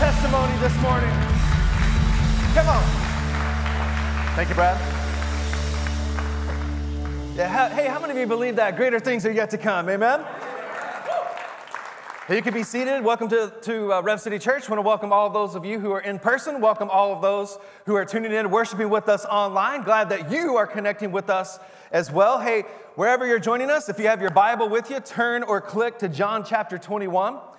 testimony this morning. Come on. Thank you, Brad. Yeah, hey, how many of you believe that greater things are yet to come? Amen? You can be seated. Welcome to, to uh, Rev City Church. I want to welcome all of those of you who are in person. Welcome all of those who are tuning in, worshiping with us online. Glad that you are connecting with us as well. Hey, wherever you're joining us, if you have your Bible with you, turn or click to John chapter 21.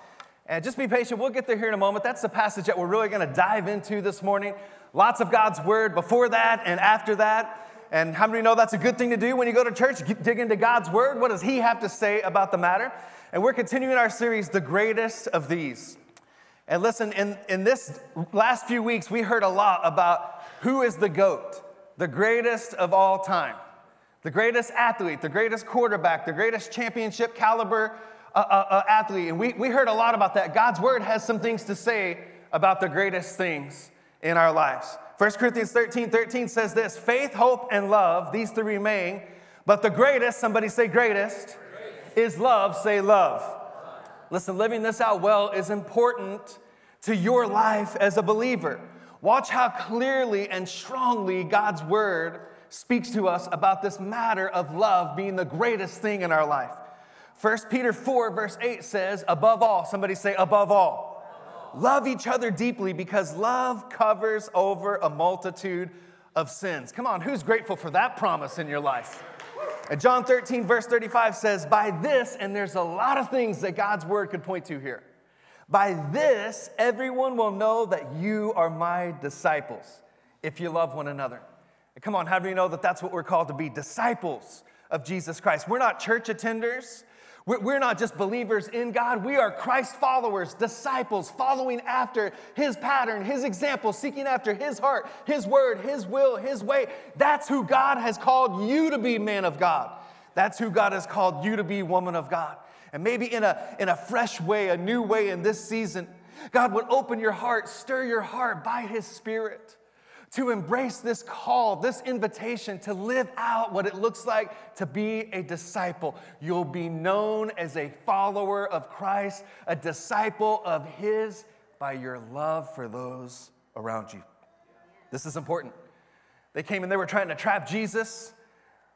And just be patient. We'll get there here in a moment. That's the passage that we're really going to dive into this morning. Lots of God's word before that and after that. And how many know that's a good thing to do when you go to church? Dig into God's word. What does He have to say about the matter? And we're continuing our series, The Greatest of These. And listen, in, in this last few weeks, we heard a lot about who is the GOAT, the greatest of all time, the greatest athlete, the greatest quarterback, the greatest championship caliber athlete. And we, we heard a lot about that. God's word has some things to say about the greatest things in our lives. 1 Corinthians 13 13 says this faith, hope, and love, these three remain, but the greatest, somebody say greatest, is love, say love. Listen, living this out well is important to your life as a believer. Watch how clearly and strongly God's word speaks to us about this matter of love being the greatest thing in our life. 1 Peter 4, verse 8 says, above all, somebody say, above all. Love each other deeply because love covers over a multitude of sins. Come on, who's grateful for that promise in your life? And John 13, verse 35 says, By this, and there's a lot of things that God's word could point to here. By this, everyone will know that you are my disciples if you love one another. And come on, how do you know that that's what we're called to be? Disciples of Jesus Christ. We're not church attenders. We're not just believers in God, we are Christ followers, disciples, following after His pattern, His example, seeking after His heart, His word, His will, His way. That's who God has called you to be, man of God. That's who God has called you to be, woman of God. And maybe in a, in a fresh way, a new way in this season, God would open your heart, stir your heart by His Spirit to embrace this call, this invitation to live out what it looks like to be a disciple. You'll be known as a follower of Christ, a disciple of His by your love for those around you. This is important. They came and they were trying to trap Jesus,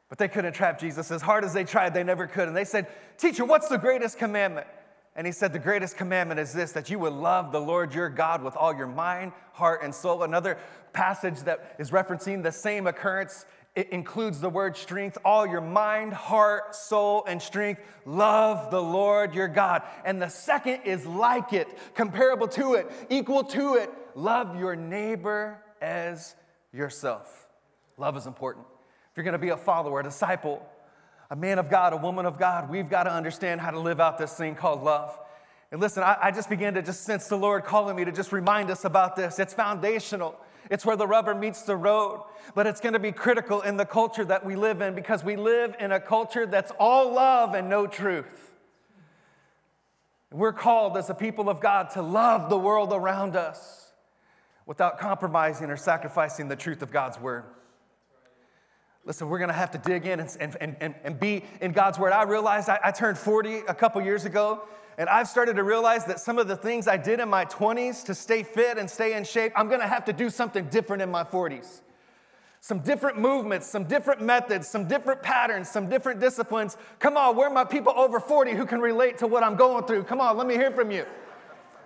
but they couldn't trap Jesus. As hard as they tried, they never could. And they said, Teacher, what's the greatest commandment? And he said, The greatest commandment is this that you would love the Lord your God with all your mind, heart, and soul. Another passage that is referencing the same occurrence. It includes the word strength, all your mind, heart, soul, and strength. Love the Lord your God. And the second is like it, comparable to it, equal to it. Love your neighbor as yourself. Love is important. If you're gonna be a follower, a disciple, a man of God, a woman of God, we've got to understand how to live out this thing called love. And listen, I, I, just began to just sense the Lord calling me to just remind us about this. It's foundational. It's where the rubber meets the road, but it's going to be critical in the culture that we live in because we live in a culture that's all love and no truth. We're called as a people of God to love the world around us without compromising or sacrificing the truth of God's word. Listen, we're going to have to dig in and, and, and, and be in God's Word. I realized I, I turned 40 a couple years ago, and I've started to realize that some of the things I did in my 20s to stay fit and stay in shape, I'm going to have to do something different in my 40s. Some different movements, some different methods, some different patterns, some different disciplines. Come on, where are my people over 40 who can relate to what I'm going through? Come on, let me hear from you.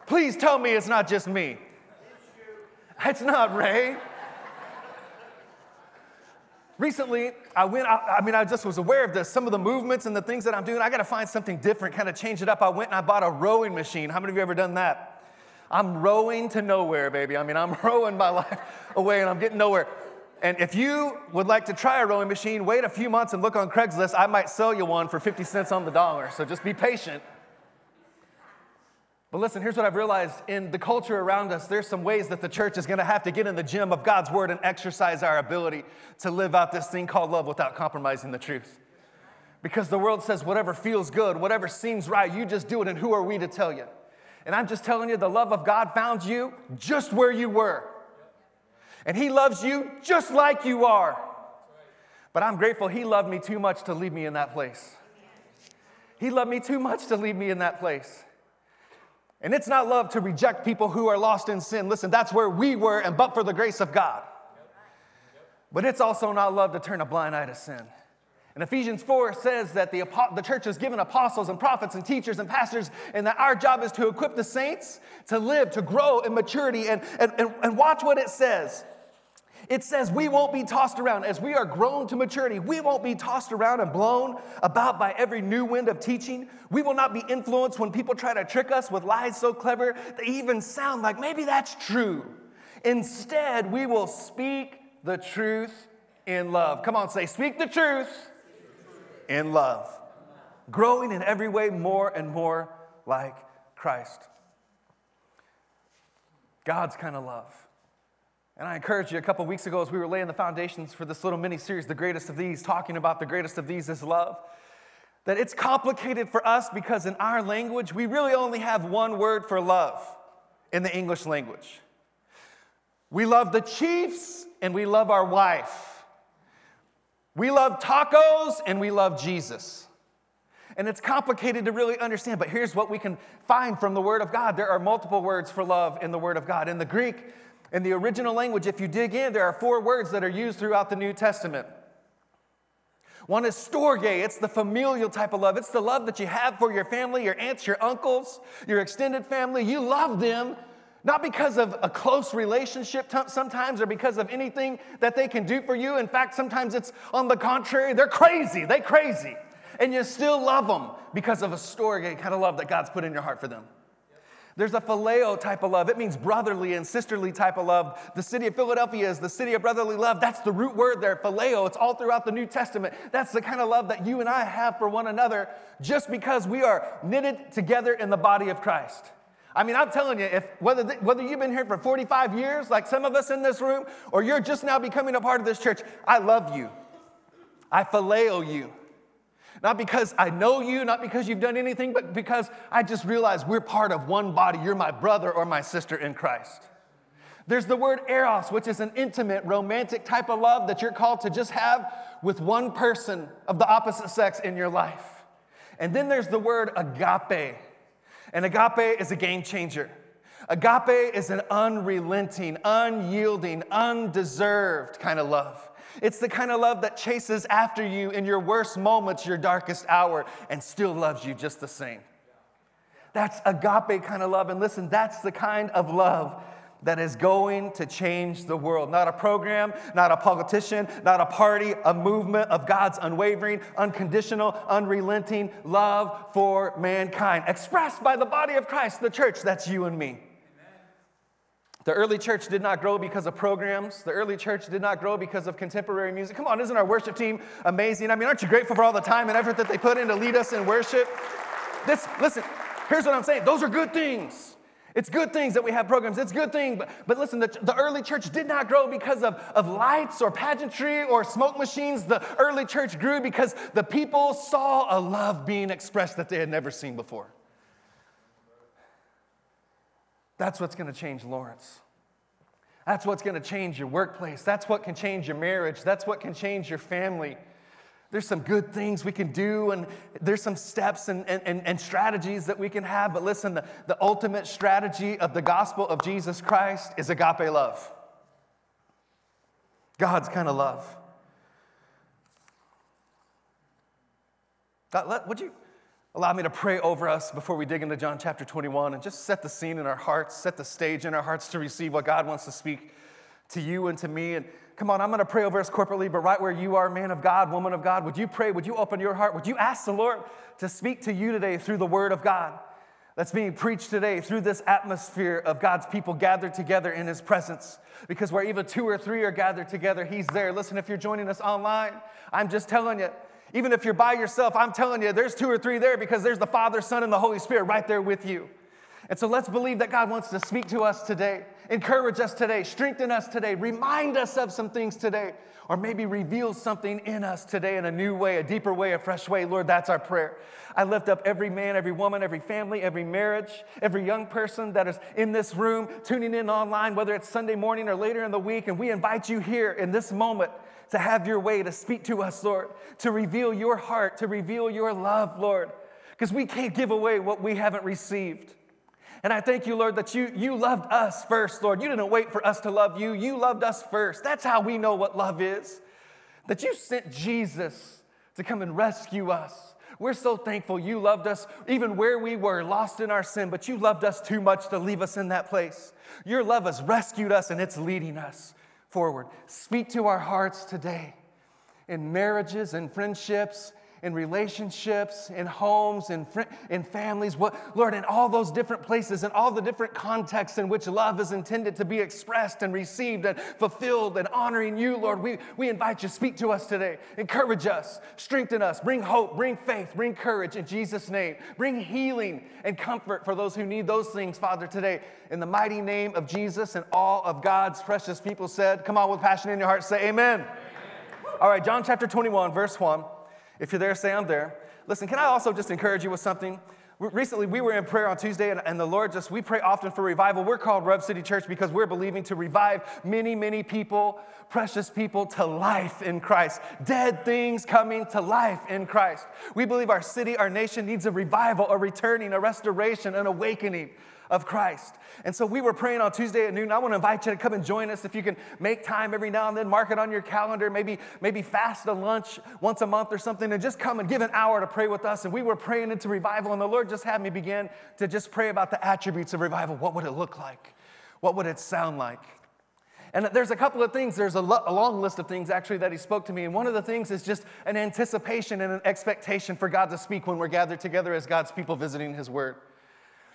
Please tell me it's not just me. It's not Ray. Recently, I went, I, I, mean, I just was aware of this, some of the movements and the things that I'm doing. I got to find something different, kind of change it up. I went and I bought a rowing machine. How many of you ever done that? I'm rowing to nowhere, baby. I mean, I'm rowing my life away and I'm getting nowhere. And if you would like to try a rowing machine, wait a few months and look on Craigslist. I might sell you one for 50 cents on the dollar. So just be patient. But listen, here's what I've realized in the culture around us, there's some ways that the church is going to have to get in the gym of God's word and exercise our ability to live out this thing called love without compromising the truth. Because the world says whatever feels good, whatever seems right, you just do it, and who are we to tell you? And I'm just telling you, the love of God found you just where you were. And He loves you just like you are. But I'm grateful He loved me too much to leave me in that place. He loved me too much to leave me in that place. And it's not love to reject people who are lost in sin. Listen, that's where we were, and but for the grace of God. But it's also not love to turn a blind eye to sin. And Ephesians 4 says that the, the church has given apostles and prophets and teachers and pastors, and that our job is to equip the saints to live, to grow in maturity. And, and, and, and watch what it says. It says we won't be tossed around. As we are grown to maturity, we won't be tossed around and blown about by every new wind of teaching. We will not be influenced when people try to trick us with lies so clever they even sound like maybe that's true. Instead, we will speak the truth in love. Come on, say, speak the truth in love. Growing in every way more and more like Christ. God's kind of love. And I encouraged you a couple weeks ago as we were laying the foundations for this little mini series, The Greatest of These, talking about the greatest of these is love. That it's complicated for us because in our language, we really only have one word for love in the English language. We love the Chiefs and we love our wife. We love tacos and we love Jesus. And it's complicated to really understand, but here's what we can find from the Word of God. There are multiple words for love in the Word of God. In the Greek, in the original language, if you dig in, there are four words that are used throughout the New Testament. One is storge, it's the familial type of love. It's the love that you have for your family, your aunts, your uncles, your extended family. You love them not because of a close relationship sometimes or because of anything that they can do for you. In fact, sometimes it's on the contrary. They're crazy, they crazy. And you still love them because of a storge kind of love that God's put in your heart for them. There's a phileo type of love. It means brotherly and sisterly type of love. The city of Philadelphia is the city of brotherly love. That's the root word there, phileo. It's all throughout the New Testament. That's the kind of love that you and I have for one another just because we are knitted together in the body of Christ. I mean, I'm telling you, if whether, whether you've been here for 45 years, like some of us in this room, or you're just now becoming a part of this church, I love you. I phileo you. Not because I know you, not because you've done anything, but because I just realize we're part of one body. You're my brother or my sister in Christ. There's the word eros, which is an intimate, romantic type of love that you're called to just have with one person of the opposite sex in your life. And then there's the word agape. And agape is a game changer. Agape is an unrelenting, unyielding, undeserved kind of love. It's the kind of love that chases after you in your worst moments, your darkest hour, and still loves you just the same. That's agape kind of love. And listen, that's the kind of love that is going to change the world. Not a program, not a politician, not a party, a movement of God's unwavering, unconditional, unrelenting love for mankind, expressed by the body of Christ, the church. That's you and me. The early church did not grow because of programs. The early church did not grow because of contemporary music. Come on, isn't our worship team amazing? I mean, aren't you grateful for all the time and effort that they put in to lead us in worship? This, listen, here's what I'm saying. Those are good things. It's good things that we have programs. It's good thing. But, but listen, the, the early church did not grow because of, of lights or pageantry or smoke machines. The early church grew because the people saw a love being expressed that they had never seen before. That's what's going to change Lawrence. That's what's going to change your workplace. That's what can change your marriage. That's what can change your family. There's some good things we can do, and there's some steps and, and, and strategies that we can have. But listen, the, the ultimate strategy of the gospel of Jesus Christ is agape love. God's kind of love. God, let, would you Allow me to pray over us before we dig into John chapter 21 and just set the scene in our hearts, set the stage in our hearts to receive what God wants to speak to you and to me. And come on, I'm going to pray over us corporately, but right where you are, man of God, woman of God, would you pray? Would you open your heart? Would you ask the Lord to speak to you today through the word of God that's being preached today, through this atmosphere of God's people gathered together in his presence? Because where even two or three are gathered together, he's there. Listen, if you're joining us online, I'm just telling you, even if you're by yourself, I'm telling you, there's two or three there because there's the Father, Son, and the Holy Spirit right there with you. And so let's believe that God wants to speak to us today, encourage us today, strengthen us today, remind us of some things today, or maybe reveal something in us today in a new way, a deeper way, a fresh way. Lord, that's our prayer. I lift up every man, every woman, every family, every marriage, every young person that is in this room, tuning in online, whether it's Sunday morning or later in the week, and we invite you here in this moment to have your way, to speak to us, Lord, to reveal your heart, to reveal your love, Lord, because we can't give away what we haven't received. And I thank you, Lord, that you, you loved us first, Lord. You didn't wait for us to love you, you loved us first. That's how we know what love is. That you sent Jesus to come and rescue us. We're so thankful you loved us even where we were, lost in our sin, but you loved us too much to leave us in that place. Your love has rescued us and it's leading us forward. Speak to our hearts today in marriages and friendships in relationships, in homes, in, fr- in families, what, Lord, in all those different places, in all the different contexts in which love is intended to be expressed and received and fulfilled and honoring you, Lord, we, we invite you to speak to us today. Encourage us, strengthen us, bring hope, bring faith, bring courage in Jesus' name. Bring healing and comfort for those who need those things, Father, today. In the mighty name of Jesus and all of God's precious people said, Come on with passion in your heart, say amen. amen. All right, John chapter 21, verse 1. If you're there, say I'm there. Listen, can I also just encourage you with something? Recently, we were in prayer on Tuesday, and, the Lord just, we pray often for revival. We're called Rev City Church because we're believing to revive many, many people, precious people, to life in Christ. Dead things coming to life in Christ. We believe our city, our nation needs a revival, a returning, a restoration, an awakening of Christ. And so we were praying on Tuesday at noon. I want to invite you to come and join us if you can make time every now and then, mark it on your calendar, maybe, maybe fast a lunch once a month or something, and just come and give an hour to pray with us. And we were praying into revival, and the Lord just had me begin to just pray about the attributes of revival. What would it look like? What would it sound like? And there's a couple of things, there's a, lo- a, long list of things actually that he spoke to me. And one of the things is just an anticipation and an expectation for God to speak when we're gathered together as God's people visiting his word.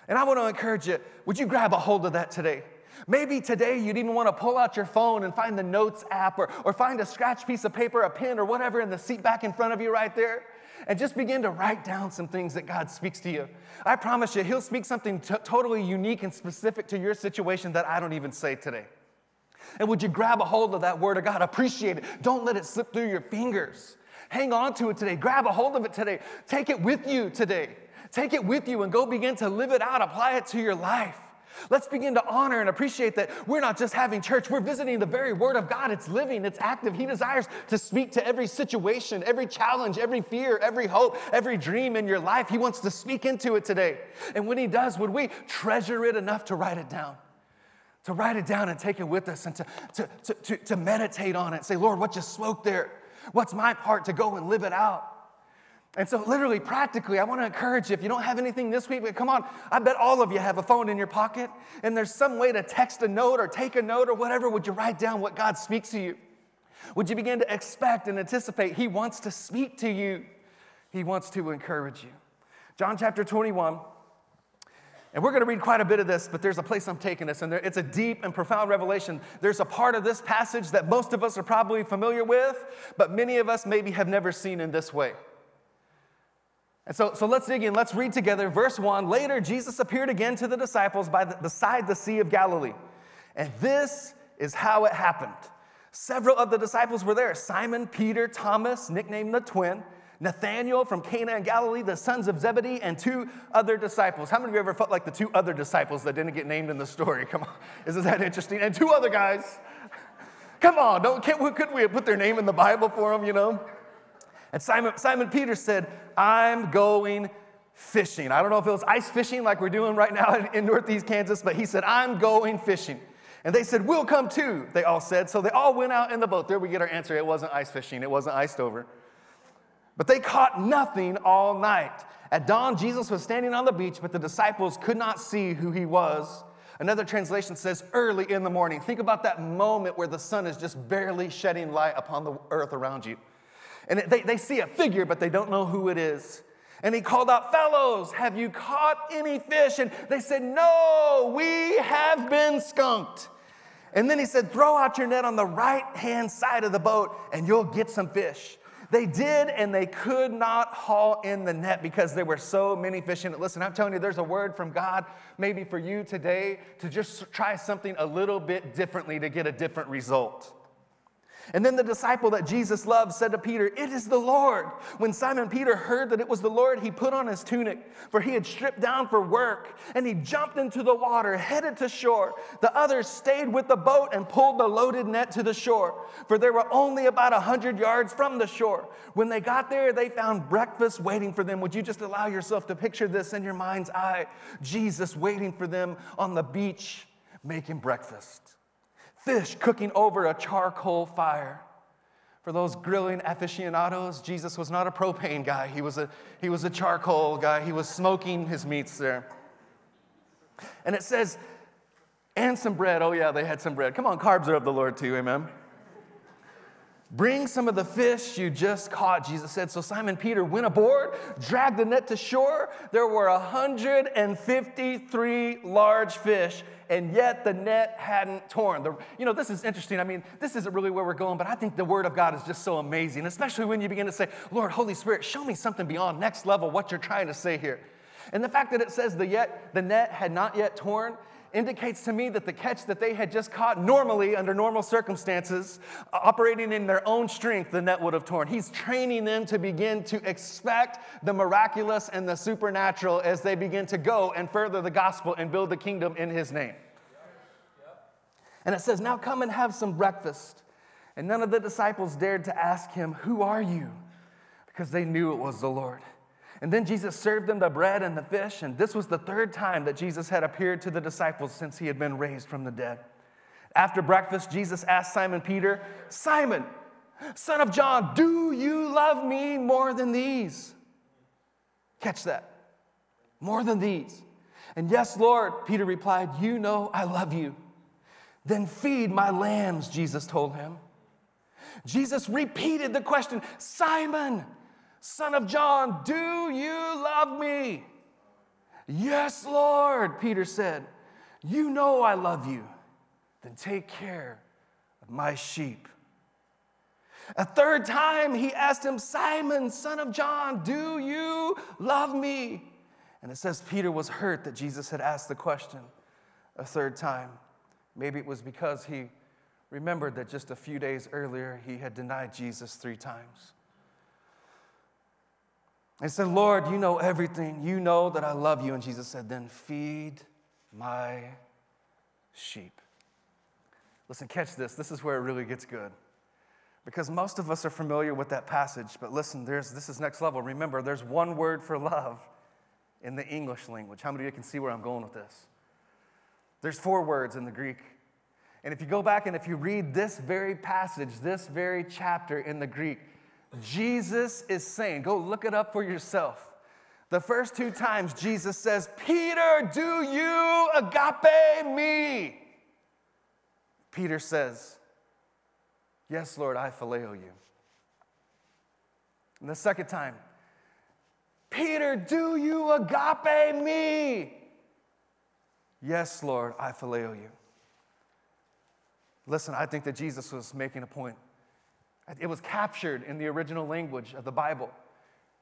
And I want to encourage you would you grab a hold of that today? Maybe today you'd even want to pull out your phone and find the notes app or, or find a scratch piece of paper, a pen, or whatever in the seat back in front of you right there. And just begin to write down some things that God speaks to you. I promise you, He'll speak something t- totally unique and specific to your situation that I don't even say today. And would you grab a hold of that word of God? Appreciate it. Don't let it slip through your fingers. Hang on to it today. Grab a hold of it today. Take it with you today. Take it with you and go begin to live it out, apply it to your life. Let's begin to honor and appreciate that we're not just having church, we're visiting the very Word of God. It's living, it's active. He desires to speak to every situation, every challenge, every fear, every hope, every dream in your life. He wants to speak into it today. And when He does, would we treasure it enough to write it down? To write it down and take it with us and to, to, to, to, to meditate on it. Say, Lord, what just spoke there? What's my part to go and live it out? And so, literally, practically, I want to encourage you if you don't have anything this week, come on, I bet all of you have a phone in your pocket, and there's some way to text a note or take a note or whatever. Would you write down what God speaks to you? Would you begin to expect and anticipate He wants to speak to you? He wants to encourage you. John chapter 21. And we're going to read quite a bit of this, but there's a place I'm taking this, and there, it's a deep and profound revelation. There's a part of this passage that most of us are probably familiar with, but many of us maybe have never seen in this way. And so, so let's dig in. Let's read together verse 1. Later, Jesus appeared again to the disciples by the, beside the Sea of Galilee. And this is how it happened. Several of the disciples were there Simon, Peter, Thomas, nicknamed the twin, Nathanael from Cana and Galilee, the sons of Zebedee, and two other disciples. How many of you ever felt like the two other disciples that didn't get named in the story? Come on, isn't that interesting? And two other guys. Come on, don't, can't, couldn't we have put their name in the Bible for them, you know? And Simon, Simon Peter said, I'm going fishing. I don't know if it was ice fishing like we're doing right now in, in Northeast Kansas, but he said, I'm going fishing. And they said, We'll come too, they all said. So they all went out in the boat. There we get our answer. It wasn't ice fishing, it wasn't iced over. But they caught nothing all night. At dawn, Jesus was standing on the beach, but the disciples could not see who he was. Another translation says early in the morning. Think about that moment where the sun is just barely shedding light upon the earth around you. And they, they see a figure, but they don't know who it is. And he called out, Fellows, have you caught any fish? And they said, No, we have been skunked. And then he said, Throw out your net on the right hand side of the boat and you'll get some fish. They did, and they could not haul in the net because there were so many fish in it. Listen, I'm telling you, there's a word from God maybe for you today to just try something a little bit differently to get a different result. And then the disciple that Jesus loved said to Peter, It is the Lord. When Simon Peter heard that it was the Lord, he put on his tunic, for he had stripped down for work, and he jumped into the water, headed to shore. The others stayed with the boat and pulled the loaded net to the shore, for they were only about a hundred yards from the shore. When they got there, they found breakfast waiting for them. Would you just allow yourself to picture this in your mind's eye? Jesus waiting for them on the beach, making breakfast fish cooking over a charcoal fire. For those grilling aficionados, Jesus was not a propane guy. He was a, he was a charcoal guy. He was smoking his meats there. And it says, and some bread. Oh, yeah, they had some bread. Come on, carbs are of the Lord too, amen. Bring some of the fish you just caught, Jesus said. So Simon Peter went aboard, dragged the net to shore. There were 153 large fish, and yet the net hadn't torn. The, you know, this is interesting. I mean, this isn't really where we're going, but I think the Word of God is just so amazing, especially when you begin to say, Lord, Holy Spirit, show me something beyond next level, what you're trying to say here. And the fact that it says the, yet, the net had not yet torn, indicates to me that the catch that they had just caught normally under normal circumstances, uh, operating in their own strength, the net would have torn. He's training them to begin to expect the miraculous and the supernatural as they begin to go and further the gospel and build the kingdom in his name. And it says, Now come and have some breakfast. And none of the disciples dared to ask him, Who are you? Because they knew it was the Lord. And then Jesus served them the bread and the fish, and this was the third time that Jesus had appeared to the disciples since he had been raised from the dead. After breakfast, Jesus asked Simon Peter, Simon, son of John, do you love me more than these? Catch that. More than these. And yes, Lord, Peter replied, You know I love you. Then feed my lambs, Jesus told him. Jesus repeated the question Simon, Son of John, do you love me? Yes, Lord, Peter said. You know I love you. Then take care of my sheep. A third time he asked him, Simon, son of John, do you love me? And it says Peter was hurt that Jesus had asked the question a third time. Maybe it was because he remembered that just a few days earlier he had denied Jesus three times. I said, Lord, you know everything. You know that I love you. And Jesus said, Then feed my sheep. Listen, catch this. This is where it really gets good. Because most of us are familiar with that passage, but listen, there's, this is next level. Remember, there's one word for love in the English language. How many of you can see where I'm going with this? There's four words in the Greek. And if you go back and if you read this very passage, this very chapter in the Greek, Jesus is saying, go look it up for yourself. The first two times Jesus says, Peter, do you agape me? Peter says, Yes, Lord, I phileo you. And the second time, Peter, do you agape me? Yes, Lord, I phileo you. Listen, I think that Jesus was making a point. It was captured in the original language of the Bible.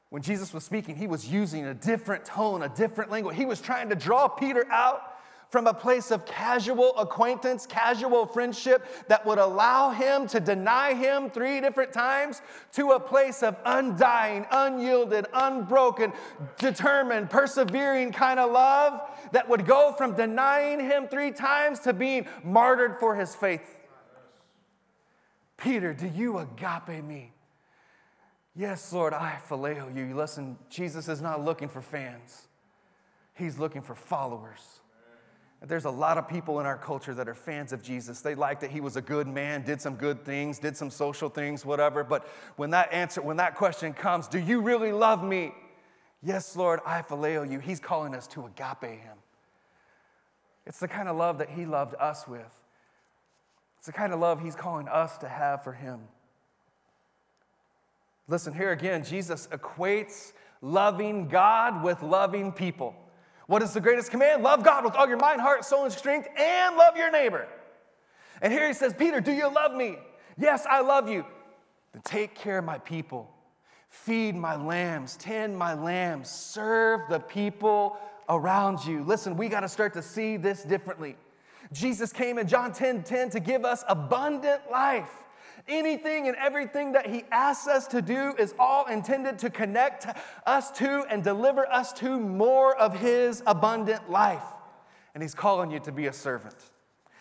When Jesus was speaking, he was using a different tone, a different language. He was trying to draw Peter out from a place of casual acquaintance, casual friendship that would allow him to deny him three different times to a place of undying, unyielded, unbroken, determined, persevering kind of love that would go from denying him three times to being martyred for his faith. Peter, do you agape me? Yes, Lord, I phileo you. Listen, Jesus is not looking for fans, He's looking for followers. There's a lot of people in our culture that are fans of Jesus. They like that he was a good man, did some good things, did some social things, whatever. But when that answer, when that question comes, do you really love me? Yes, Lord, I phileo you. He's calling us to agape him. It's the kind of love that he loved us with. It's the kind of love he's calling us to have for him. Listen, here again, Jesus equates loving God with loving people. What is the greatest command? Love God with all your mind, heart, soul, and strength, and love your neighbor. And here he says, Peter, do you love me? Yes, I love you. Then take care of my people. Feed my lambs, tend my lambs, serve the people around you. Listen, we got to start to see this differently. Jesus came in John 10 10 to give us abundant life Anything and everything that He asks us to do is all intended to connect us to and deliver us to more of His abundant life. And He's calling you to be a servant.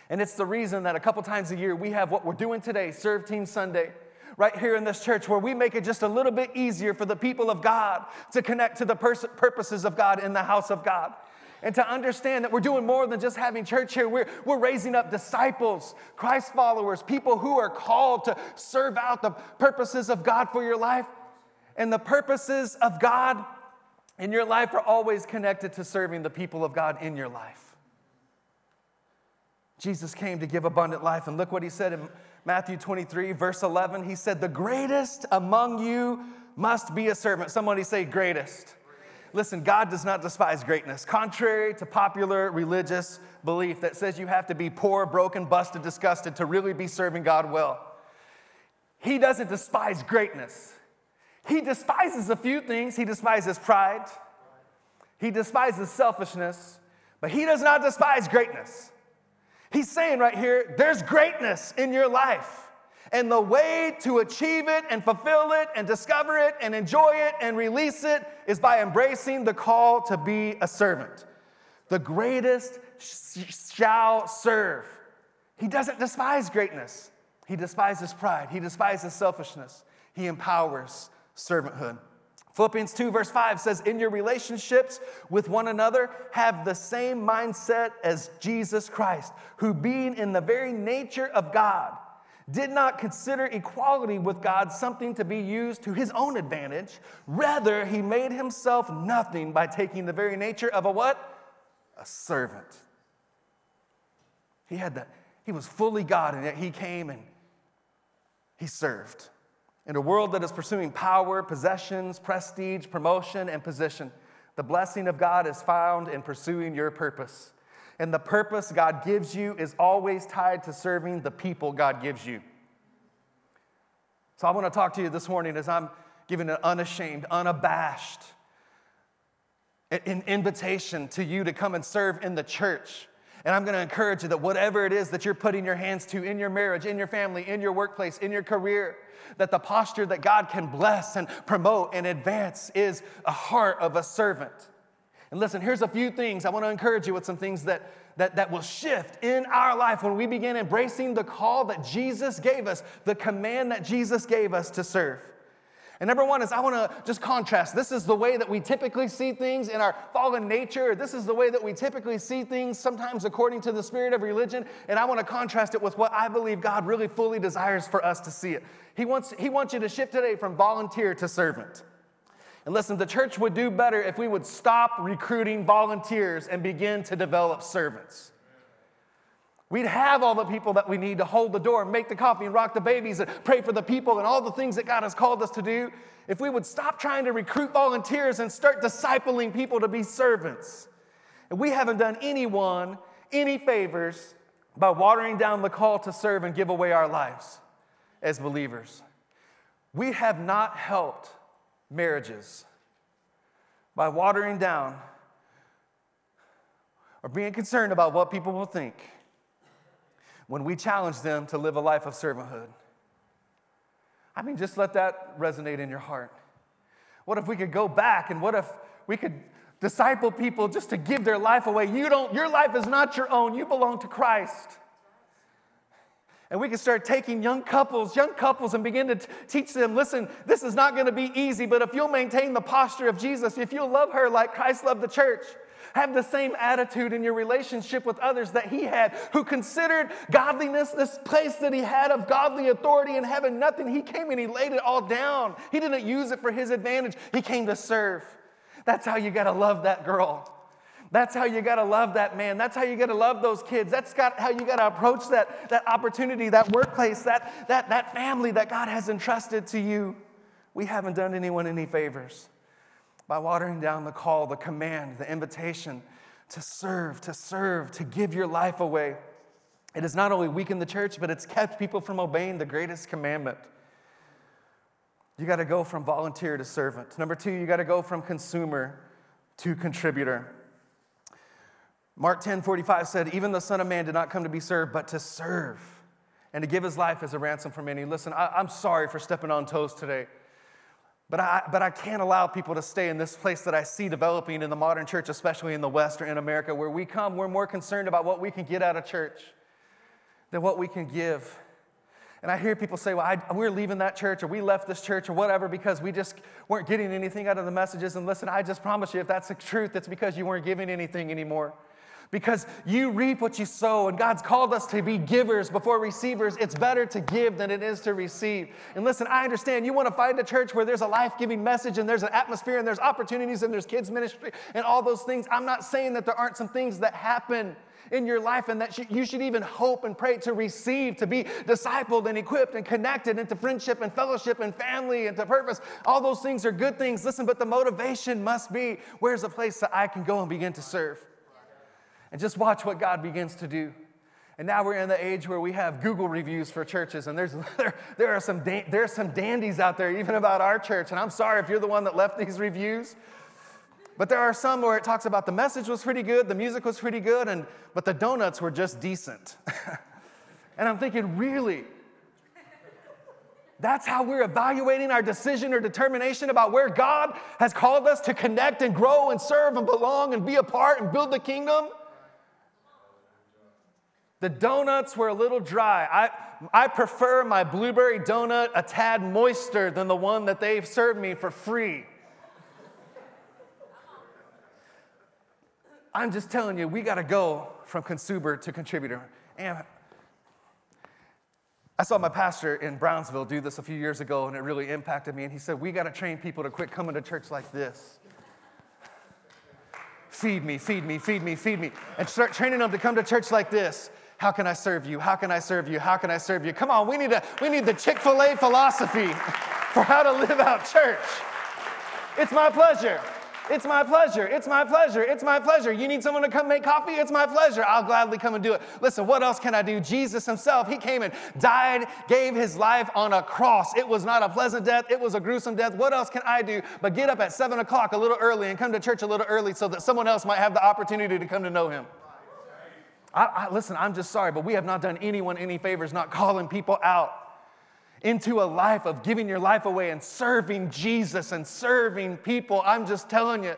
And it's the reason that a couple times a year we have what we're doing today, Serve Team Sunday, right here in this church, where we make it just a little bit easier for the people of God to connect to the pers- purposes of God in the house of God and to understand that we're doing more than just having church here. We're, we're raising up disciples, Christ followers, people who are called to serve out the purposes of God for your life. And the purposes of God in your life are always connected to serving the people of God in your life. Jesus came to give abundant life, and look what he said in Matthew 23, verse 11. He said, The greatest among you must be a servant. Somebody say, greatest. Listen, God does not despise greatness. Contrary to popular religious belief that says you have to be poor, broken, busted, disgusted to really be serving God well, He doesn't despise greatness. He despises a few things. He despises pride, He despises selfishness, but He does not despise greatness. He's saying right here, there's greatness in your life. And the way to achieve it and fulfill it and discover it and enjoy it and release it is by embracing the call to be a servant. The greatest shall serve. He doesn't despise greatness, he despises pride, he despises selfishness, he empowers servanthood. Philippians 2, verse 5 says, In your relationships with one another, have the same mindset as Jesus Christ, who, being in the very nature of God, did not consider equality with God something to be used to his own advantage. Rather, he made himself nothing by taking the very nature of a what? A servant. He had that, he was fully God, and yet he came and he served. In a world that is pursuing power, possessions, prestige, promotion, and position, the blessing of God is found in pursuing your purpose. And the purpose God gives you is always tied to serving the people God gives you. So I want to talk to you this morning as I'm giving an unashamed, unabashed an invitation to you to come and serve in the church. And I'm going to encourage you that whatever it is that you're putting your hands to in your marriage, in your family, in your workplace, in your career, that the posture that God can bless and promote and advance is a heart of a servant. And listen, here's a few things. I want to encourage you with some things that, that, that will shift in our life when we begin embracing the call that Jesus gave us, the command that Jesus gave us to serve. And number one is I want to just contrast. This is the way that we typically see things in our fallen nature. This is the way that we typically see things, sometimes according to the spirit of religion. And I want to contrast it with what I believe God really fully desires for us to see it. He wants, he wants you to shift today from volunteer to servant. And listen, the church would do better if we would stop recruiting volunteers and begin to develop servants. We'd have all the people that we need to hold the door and make the coffee and rock the babies and pray for the people and all the things that God has called us to do. If we would stop trying to recruit volunteers and start discipling people to be servants. And we haven't done anyone any favors by watering down the call to serve and give away our lives as believers. We have not helped marriages by watering down or being concerned about what people will think when we challenge them to live a life of servanthood. I mean, just let that resonate in your heart. What if we could go back and what if we could disciple people just to give their life away? You don't, your life is not your own, you belong to Christ. And we can start taking young couples, young couples, and begin to t- teach them listen, this is not going to be easy, but if you'll maintain the posture of Jesus, if you'll love her like Christ loved the church, have the same attitude in your relationship with others that he had, who considered godliness, this place that he had of godly authority in heaven, nothing. He came and he laid it all down. He didn't use it for his advantage, he came to serve. That's how you got to love that girl. That's how you got to love that man. That's how you got to love those kids. That's got, how you got to approach that, that opportunity, that workplace, that, that, that family that God has entrusted to you. We haven't done anyone any favors by watering down the call, the command, the invitation to serve, to serve, to give your life away. It has not only weakened the church, but it's kept people from obeying the greatest commandment. You got to go from volunteer to servant. Number two, you got to go from consumer to contributor. Mark 10 45 said, Even the Son of Man did not come to be served, but to serve and to give his life as a ransom for many. Listen, I, am sorry for stepping on toes today. But I, but I can't allow people to stay in this place that I see developing in the modern church, especially in the West or in America, where we come, we're more concerned about what we can get out of church than what we can give. And I hear people say, well, I, we're leaving that church or we left this church or whatever because we just weren't getting anything out of the messages. And listen, I just promise you, if that's the truth, it's because you weren't giving anything anymore because you reap what you sow, and God's called us to be givers before receivers. It's better to give than it is to receive. And listen, I understand you want to find a church where there's a life giving message, and there's an atmosphere, and there's opportunities, and there's kids' ministry, and all those things. I'm not saying that there aren't some things that happen in your life and that you should even hope and pray to receive, to be discipled and equipped and connected into friendship and fellowship and family and to purpose. All those things are good things. Listen, but the motivation must be where's a place that I can go and begin to serve? And just watch what God begins to do. And now we're in the age where we have Google reviews for churches, and there's, there, there, are some da- there are some dandies out there, even about our church. And I'm sorry if you're the one that left these reviews. But there are some where it talks about the message was pretty good, the music was pretty good, and, but the donuts were just decent. and I'm thinking, really? That's how we're evaluating our decision or determination about where God has called us to connect and grow and serve and belong and be a part and build the kingdom? The donuts were a little dry. I, I prefer my blueberry donut a tad moister than the one that they've served me for free. I'm just telling you, we got to go from consumer to contributor. And I saw my pastor in Brownsville do this a few years ago, and it really impacted me. And he said, We got to train people to quit coming to church like this. Feed me, feed me, feed me, feed me. And start training them to come to church like this. How can I serve you? How can I serve you? How can I serve you? Come on, we need, a, we need the Chick fil A philosophy for how to live out church. It's my pleasure. It's my pleasure. It's my pleasure. It's my pleasure. You need someone to come make coffee? It's my pleasure. I'll gladly come and do it. Listen, what else can I do? Jesus himself, he came and died, gave his life on a cross. It was not a pleasant death, it was a gruesome death. What else can I do but get up at seven o'clock a little early and come to church a little early so that someone else might have the opportunity to come to know him? I, I, listen, I'm just sorry, but we have not done anyone any favors not calling people out into a life of giving your life away and serving Jesus and serving people. I'm just telling you,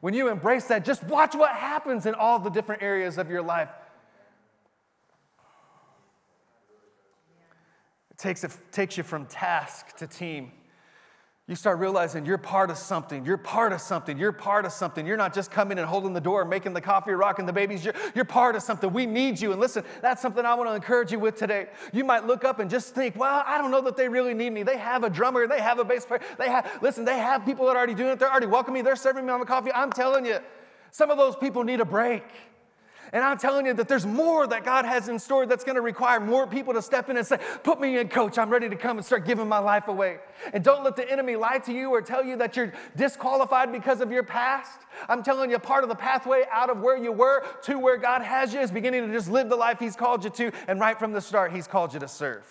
when you embrace that, just watch what happens in all the different areas of your life. It takes, it takes you from task to team you start realizing you're part of something. You're part of something. You're part of something. You're not just coming and holding the door, making the coffee, rocking the babies. You're, you're part of something. We need you. And listen, that's something I want to encourage you with today. You might look up and just think, well, I don't know that they really need me. They have a drummer, they have a bass player. They have, listen, they have people that are already doing it. They're already welcoming me. They're serving me on the coffee. I'm telling you, some of those people need a break. And I'm telling you that there's more that God has in store that's going to require more people to step in and say, Put me in, coach. I'm ready to come and start giving my life away. And don't let the enemy lie to you or tell you that you're disqualified because of your past. I'm telling you, part of the pathway out of where you were to where God has you is beginning to just live the life He's called you to. And right from the start, He's called you to serve.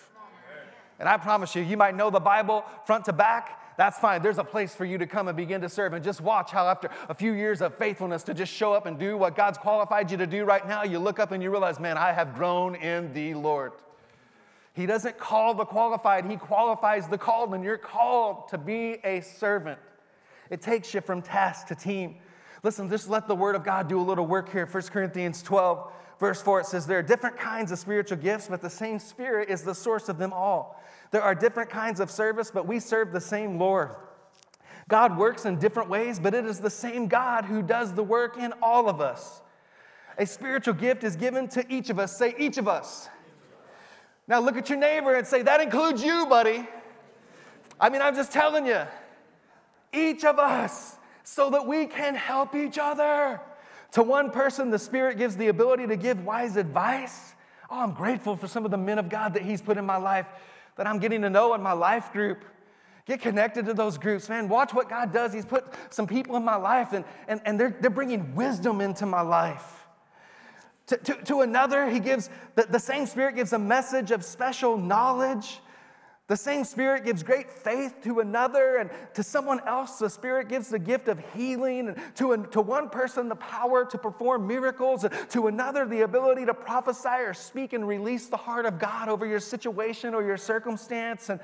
And I promise you, you might know the Bible front to back, that's fine. There's a place for you to come and begin to serve. And just watch how, after a few years of faithfulness, to just show up and do what God's qualified you to do right now, you look up and you realize, man, I have grown in the Lord. He doesn't call the qualified, He qualifies the called, and you're called to be a servant. It takes you from task to team. Listen, just let the Word of God do a little work here. 1 Corinthians 12, verse 4, it says, There are different kinds of spiritual gifts, but the same Spirit is the source of them all. There are different kinds of service, but we serve the same Lord. God works in different ways, but it is the same God who does the work in all of us. A spiritual gift is given to each of us. Say, each of us. Now look at your neighbor and say, that includes you, buddy. I mean, I'm just telling you, each of us, so that we can help each other. To one person, the Spirit gives the ability to give wise advice. Oh, I'm grateful for some of the men of God that He's put in my life that I'm getting to know in my life group. Get connected to those groups, man. Watch what God does. He's put some people in my life and, and, and they're, they're bringing wisdom into my life. To, to, to another, he gives, the, the same Spirit gives a message of special knowledge. The same Spirit gives great faith to another, and to someone else, the Spirit gives the gift of healing. And to, a, to one person, the power to perform miracles. To another, the ability to prophesy or speak and release the heart of God over your situation or your circumstance. And,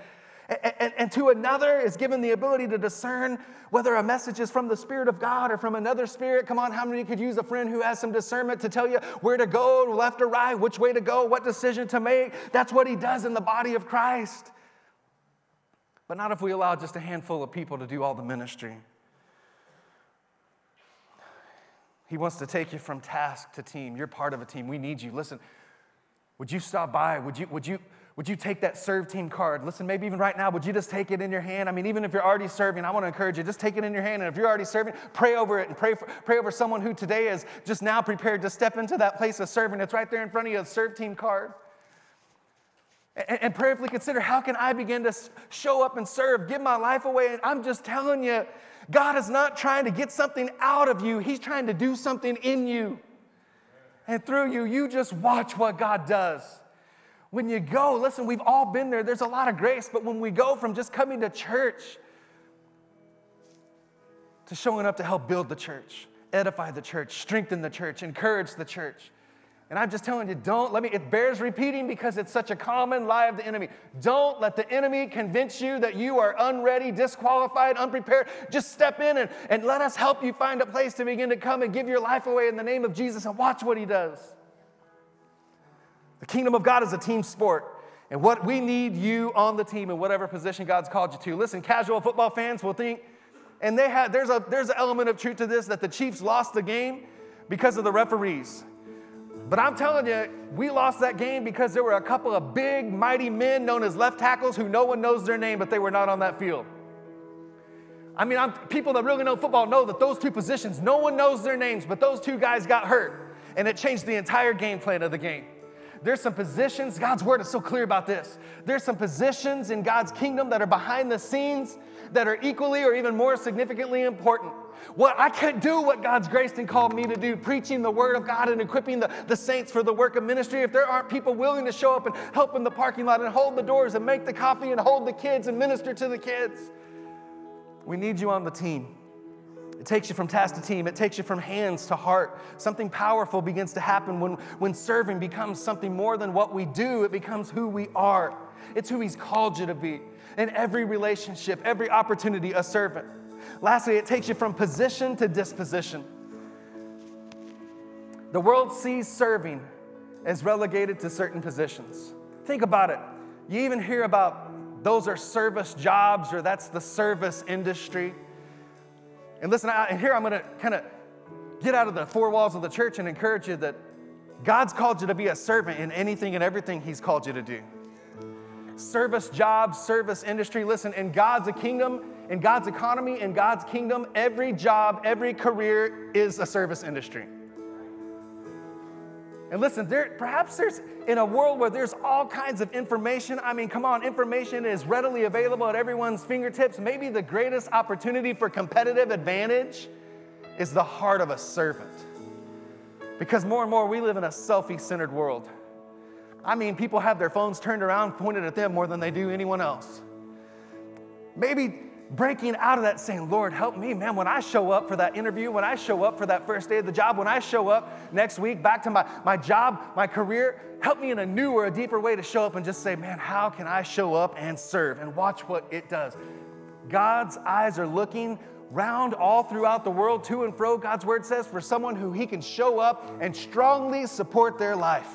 and, and, to another is given the ability to discern whether a message is from the Spirit of God or from another spirit. Come on, how many could use a friend who has some discernment to tell you where to go, left or right, which way to go, what decision to make? That's what He does in the body of Christ. But not if we allow just a handful of people to do all the ministry. He wants to take you from task to team. You're part of a team. We need you. Listen, would you stop by? Would you, would you, would you take that serve team card? Listen, maybe even right now, would you just take it in your hand? I mean, even if you're already serving, I want to encourage you, just take it in your hand. And if you're already serving, pray over it and pray, for, pray over someone who today is just now prepared to step into that place of serving. It's right there in front of you, a serve team card. And, and prayerfully consider how can I begin to show up and serve, give my life away? And I'm just telling you, God is not trying to get something out of you, He's trying to do something in you. And through you, you just watch what God does. When you go, listen, we've all been there. There's a lot of grace, but when we go from just coming to church to showing up to help build the church, edify the church, strengthen the church, encourage the church. And I'm just telling you, don't let me, it bears repeating because it's such a common lie of the enemy. Don't let the enemy convince you that you are unready, disqualified, unprepared. Just step in and, and let us help you find a place to begin to come and give your life away in the name of Jesus and watch what he does. The kingdom of God is a team sport. And what we need you on the team in whatever position God's called you to. Listen, casual football fans will think, and they have there's a there's an element of truth to this that the Chiefs lost the game because of the referees. But I'm telling you, we lost that game because there were a couple of big, mighty men known as left tackles who no one knows their name, but they were not on that field. I mean, I'm, people that really know football know that those two positions, no one knows their names, but those two guys got hurt, and it changed the entire game plan of the game. There's some positions, God's word is so clear about this. There's some positions in God's kingdom that are behind the scenes that are equally or even more significantly important. What I can't do what God's graced and called me to do, preaching the word of God and equipping the, the saints for the work of ministry. If there aren't people willing to show up and help in the parking lot and hold the doors and make the coffee and hold the kids and minister to the kids, we need you on the team. It takes you from task to team. It takes you from hands to heart. Something powerful begins to happen when, when serving becomes something more than what we do, it becomes who we are. It's who He's called you to be. In every relationship, every opportunity, a servant. Lastly, it takes you from position to disposition. The world sees serving as relegated to certain positions. Think about it. You even hear about those are service jobs or that's the service industry. And listen, I, and here I'm going to kind of get out of the four walls of the church and encourage you that God's called you to be a servant in anything and everything He's called you to do. Service jobs, service industry. Listen, in God's kingdom, in God's economy, in God's kingdom, every job, every career is a service industry. And listen, there, perhaps there's in a world where there's all kinds of information. I mean, come on, information is readily available at everyone's fingertips. Maybe the greatest opportunity for competitive advantage is the heart of a servant. Because more and more we live in a selfie centered world. I mean, people have their phones turned around, pointed at them more than they do anyone else. Maybe breaking out of that saying, Lord, help me, man. When I show up for that interview, when I show up for that first day of the job, when I show up next week back to my, my job, my career, help me in a new or a deeper way to show up and just say, man, how can I show up and serve? And watch what it does. God's eyes are looking round all throughout the world, to and fro, God's word says, for someone who he can show up and strongly support their life.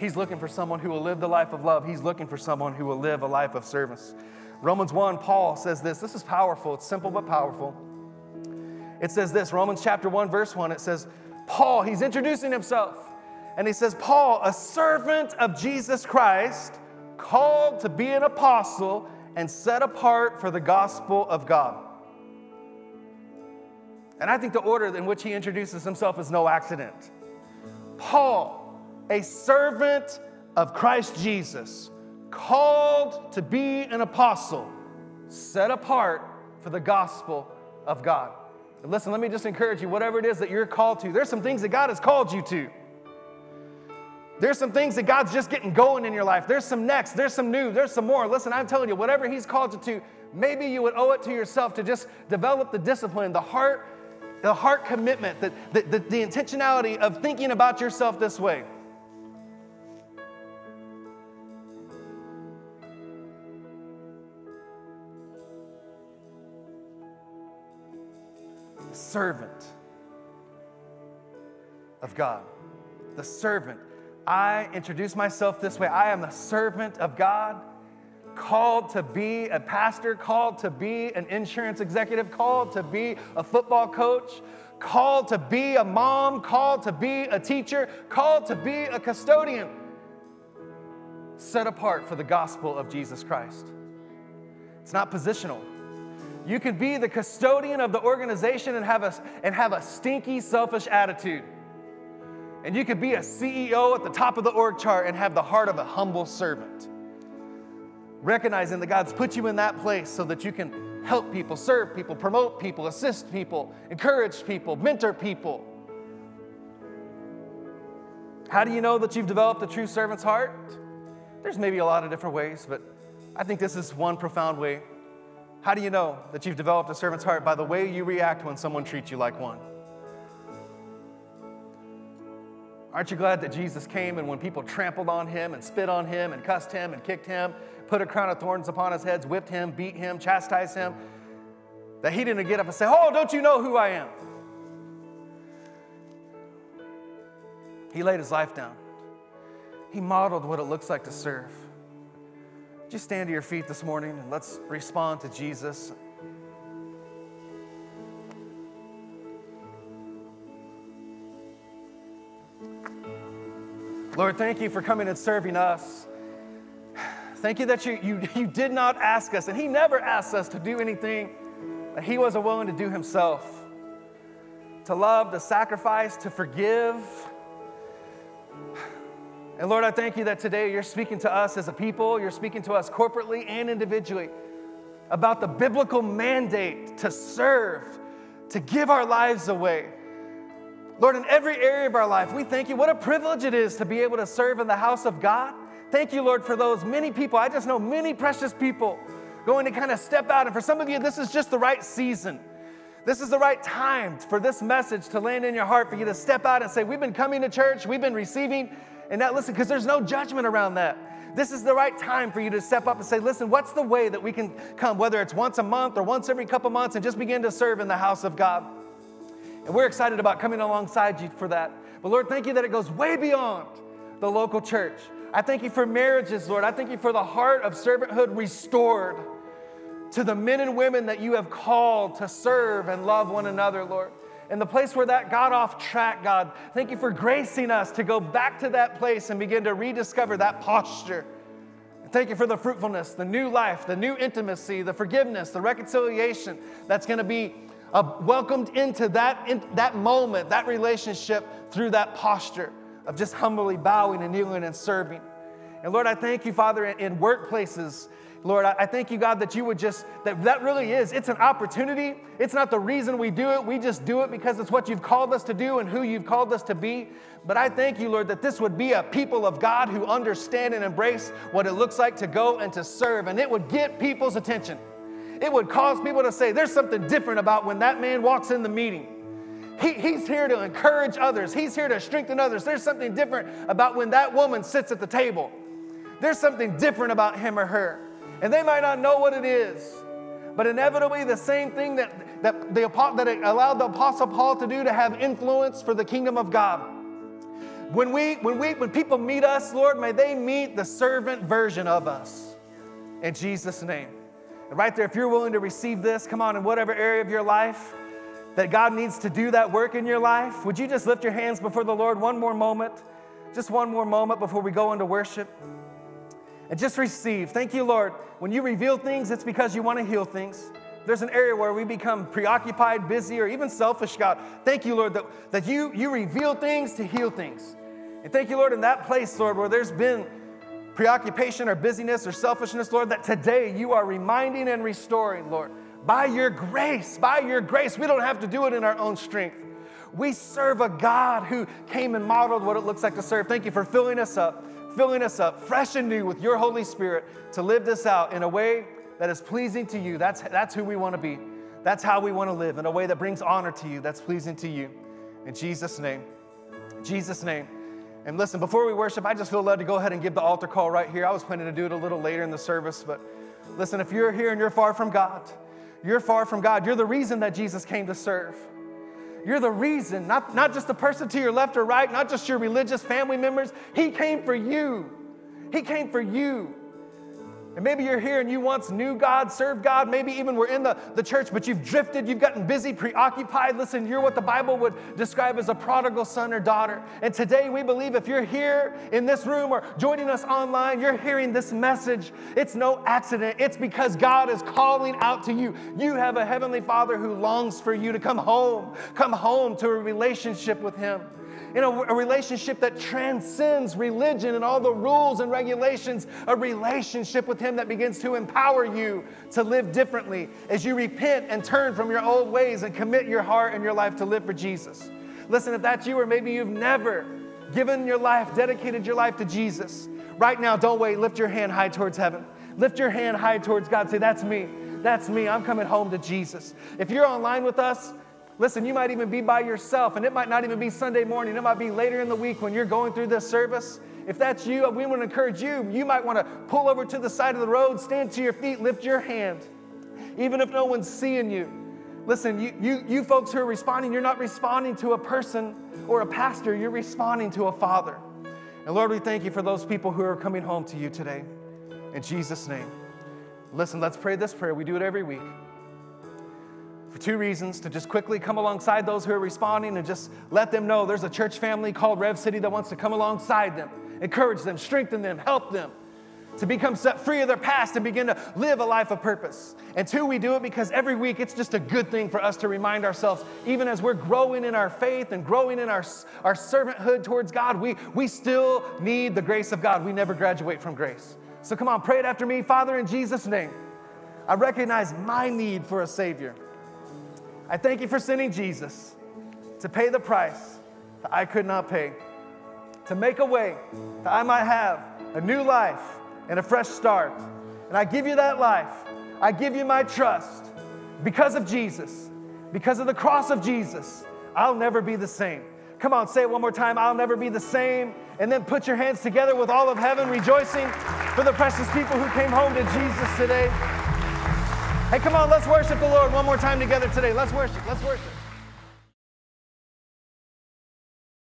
He's looking for someone who will live the life of love. He's looking for someone who will live a life of service. Romans 1, Paul says this. This is powerful. It's simple but powerful. It says this Romans chapter 1, verse 1. It says, Paul, he's introducing himself. And he says, Paul, a servant of Jesus Christ, called to be an apostle and set apart for the gospel of God. And I think the order in which he introduces himself is no accident. Paul, a servant of Christ Jesus, called to be an apostle, set apart for the gospel of God. And listen, let me just encourage you whatever it is that you're called to, there's some things that God has called you to. There's some things that God's just getting going in your life. There's some next, there's some new, there's some more. Listen, I'm telling you, whatever He's called you to, maybe you would owe it to yourself to just develop the discipline, the heart, the heart commitment, the, the, the, the intentionality of thinking about yourself this way. Servant of God. The servant. I introduce myself this way I am a servant of God, called to be a pastor, called to be an insurance executive, called to be a football coach, called to be a mom, called to be a teacher, called to be a custodian, set apart for the gospel of Jesus Christ. It's not positional. You can be the custodian of the organization and have a, and have a stinky, selfish attitude. And you could be a CEO at the top of the org chart and have the heart of a humble servant. Recognizing that God's put you in that place so that you can help people, serve people, promote people, assist people, encourage people, mentor people. How do you know that you've developed a true servant's heart? There's maybe a lot of different ways, but I think this is one profound way. How do you know that you've developed a servant's heart? By the way you react when someone treats you like one. Aren't you glad that Jesus came and when people trampled on him and spit on him and cussed him and kicked him, put a crown of thorns upon his head, whipped him, beat him, chastised him, that he didn't get up and say, Oh, don't you know who I am? He laid his life down. He modeled what it looks like to serve. Just stand to your feet this morning and let's respond to Jesus. Lord, thank you for coming and serving us. Thank you that you, you, you did not ask us, and He never asked us to do anything that He wasn't willing to do Himself. To love, to sacrifice, to forgive. And Lord, I thank you that today you're speaking to us as a people, you're speaking to us corporately and individually about the biblical mandate to serve, to give our lives away Lord, in every area of our life, we thank you. What a privilege it is to be able to serve in the house of God. Thank you, Lord, for those many people. I just know many precious people going to kind of step out. And for some of you, this is just the right season. This is the right time for this message to land in your heart for you to step out and say, We've been coming to church, we've been receiving, and that, listen, because there's no judgment around that. This is the right time for you to step up and say, Listen, what's the way that we can come, whether it's once a month or once every couple months, and just begin to serve in the house of God? And we're excited about coming alongside you for that. But Lord, thank you that it goes way beyond the local church. I thank you for marriages, Lord. I thank you for the heart of servanthood restored to the men and women that you have called to serve and love one another, Lord. And the place where that got off track, God, thank you for gracing us to go back to that place and begin to rediscover that posture. Thank you for the fruitfulness, the new life, the new intimacy, the forgiveness, the reconciliation that's going to be uh, welcomed into that, in, that moment, that relationship through that posture of just humbly bowing and kneeling and serving. And Lord, I thank you, Father, in, in workplaces. Lord, I, thank you, God, that you would just, that that really is, it's an opportunity. It's not the reason we do it. We just do it because it's what you've called us to do and who you've called us to be. But I thank you, Lord, that this would be a people of God who understand and embrace what it looks like to go and to serve, and it would get people's attention it would cause people to say, There's something different about when that man walks in the meeting. He, he's here to encourage others, he's here to strengthen others. There's something different about when that woman sits at the table. There's something different about him or her. And they might not know what it is, but inevitably, the same thing that, that, the, that allowed the Apostle Paul to do to have influence for the kingdom of God. When, we, when, we, when people meet us, Lord, may they meet the servant version of us. In Jesus' name. And right there, if you're willing to receive this, come on, in whatever area of your life that God needs to do that work in your life, would you just lift your hands before the Lord one more moment? Just one more moment before we go into worship. And just receive. Thank you, Lord. When you reveal things, it's because you want to heal things. There's an area where we become preoccupied, busy, or even selfish, God. Thank you, Lord, that, that you, you reveal things to heal things. And thank you, Lord, in that place, Lord, where there's been preoccupation or busyness or selfishness, Lord, that today you are reminding and restoring, Lord. By your grace, by your grace, we don't have to do it in our own strength. We serve a God who came and modeled what it looks like to serve. Thank you for filling us up, filling us up fresh and new with your Holy Spirit to live this out in a way that is pleasing to you. That's, that's who we want to be. That's how we want to live in a way that brings honor to you, that's pleasing to you. In Jesus' name. Jesus' name. And listen, before we worship, I just feel led to go ahead and give the altar call right here. I was planning to do it a little later in the service, but listen, if you're here and you're far from God, you're far from God. You're the reason that Jesus came to serve. You're the reason, not, not just the person to your left or right, not just your religious family members. He came for you. He came for you. And maybe you're here and you once knew God, served God, maybe even were in the, the church, but you've drifted, you've gotten busy, preoccupied. Listen, you're what the Bible would describe as a prodigal son or daughter. And today we believe if you're here in this room or joining us online, you're hearing this message. It's no accident. It's because God is calling out to you. You have a heavenly Father who longs for you to come home, come home to a relationship with Him in a, a, relationship that transcends religion and all the rules and regulations, a relationship with Him that begins to empower you to live differently as you repent and turn from your old ways and commit your heart and your life to live for Jesus. Listen, if that's you, or maybe you've never given your life, dedicated your life to Jesus, right now, don't wait. Lift your hand high towards heaven. Lift your hand high towards God. Say, That's me. That's me. I'm coming home to Jesus. If you're online with us, Listen, you might even be by yourself, and it might not even be Sunday morning. It might be later in the week when you're going through this service. If that's you, we want to encourage you. You might want to pull over to the side of the road, stand to your feet, lift your hand, even if no one's seeing you. Listen, you, you, you folks who are responding, you're not responding to a person or a pastor, you're responding to a father. And Lord, we thank you for those people who are coming home to you today. In Jesus' name. Listen, let's pray this prayer. We do it every week for two reasons to just quickly come alongside those who are responding and just let them know there's a church family called Rev City that wants to come alongside them, encourage them, strengthen them, help them to become set free of their past and begin to live a life of purpose. And two, we do it because every week it's just a good thing for us to remind ourselves, even as we're growing in our faith and growing in our, our servanthood towards God, we, we still need the grace of God. We never graduate from grace. So come on, pray it after me. Father, in Jesus' name, I recognize my need for a Savior. I thank you for sending Jesus to pay the price that I could not pay, to make a way that I might have a new life and a fresh start. And I give you that life. I give you my trust because of Jesus, because of the cross of Jesus. I'll never be the same. Come on, say it one more time. I'll never be the same. And then put your hands together with all of heaven, rejoicing for the precious people who came home to Jesus today. Hey, come on, let's worship the Lord one more time together today. Let's worship. Let's worship.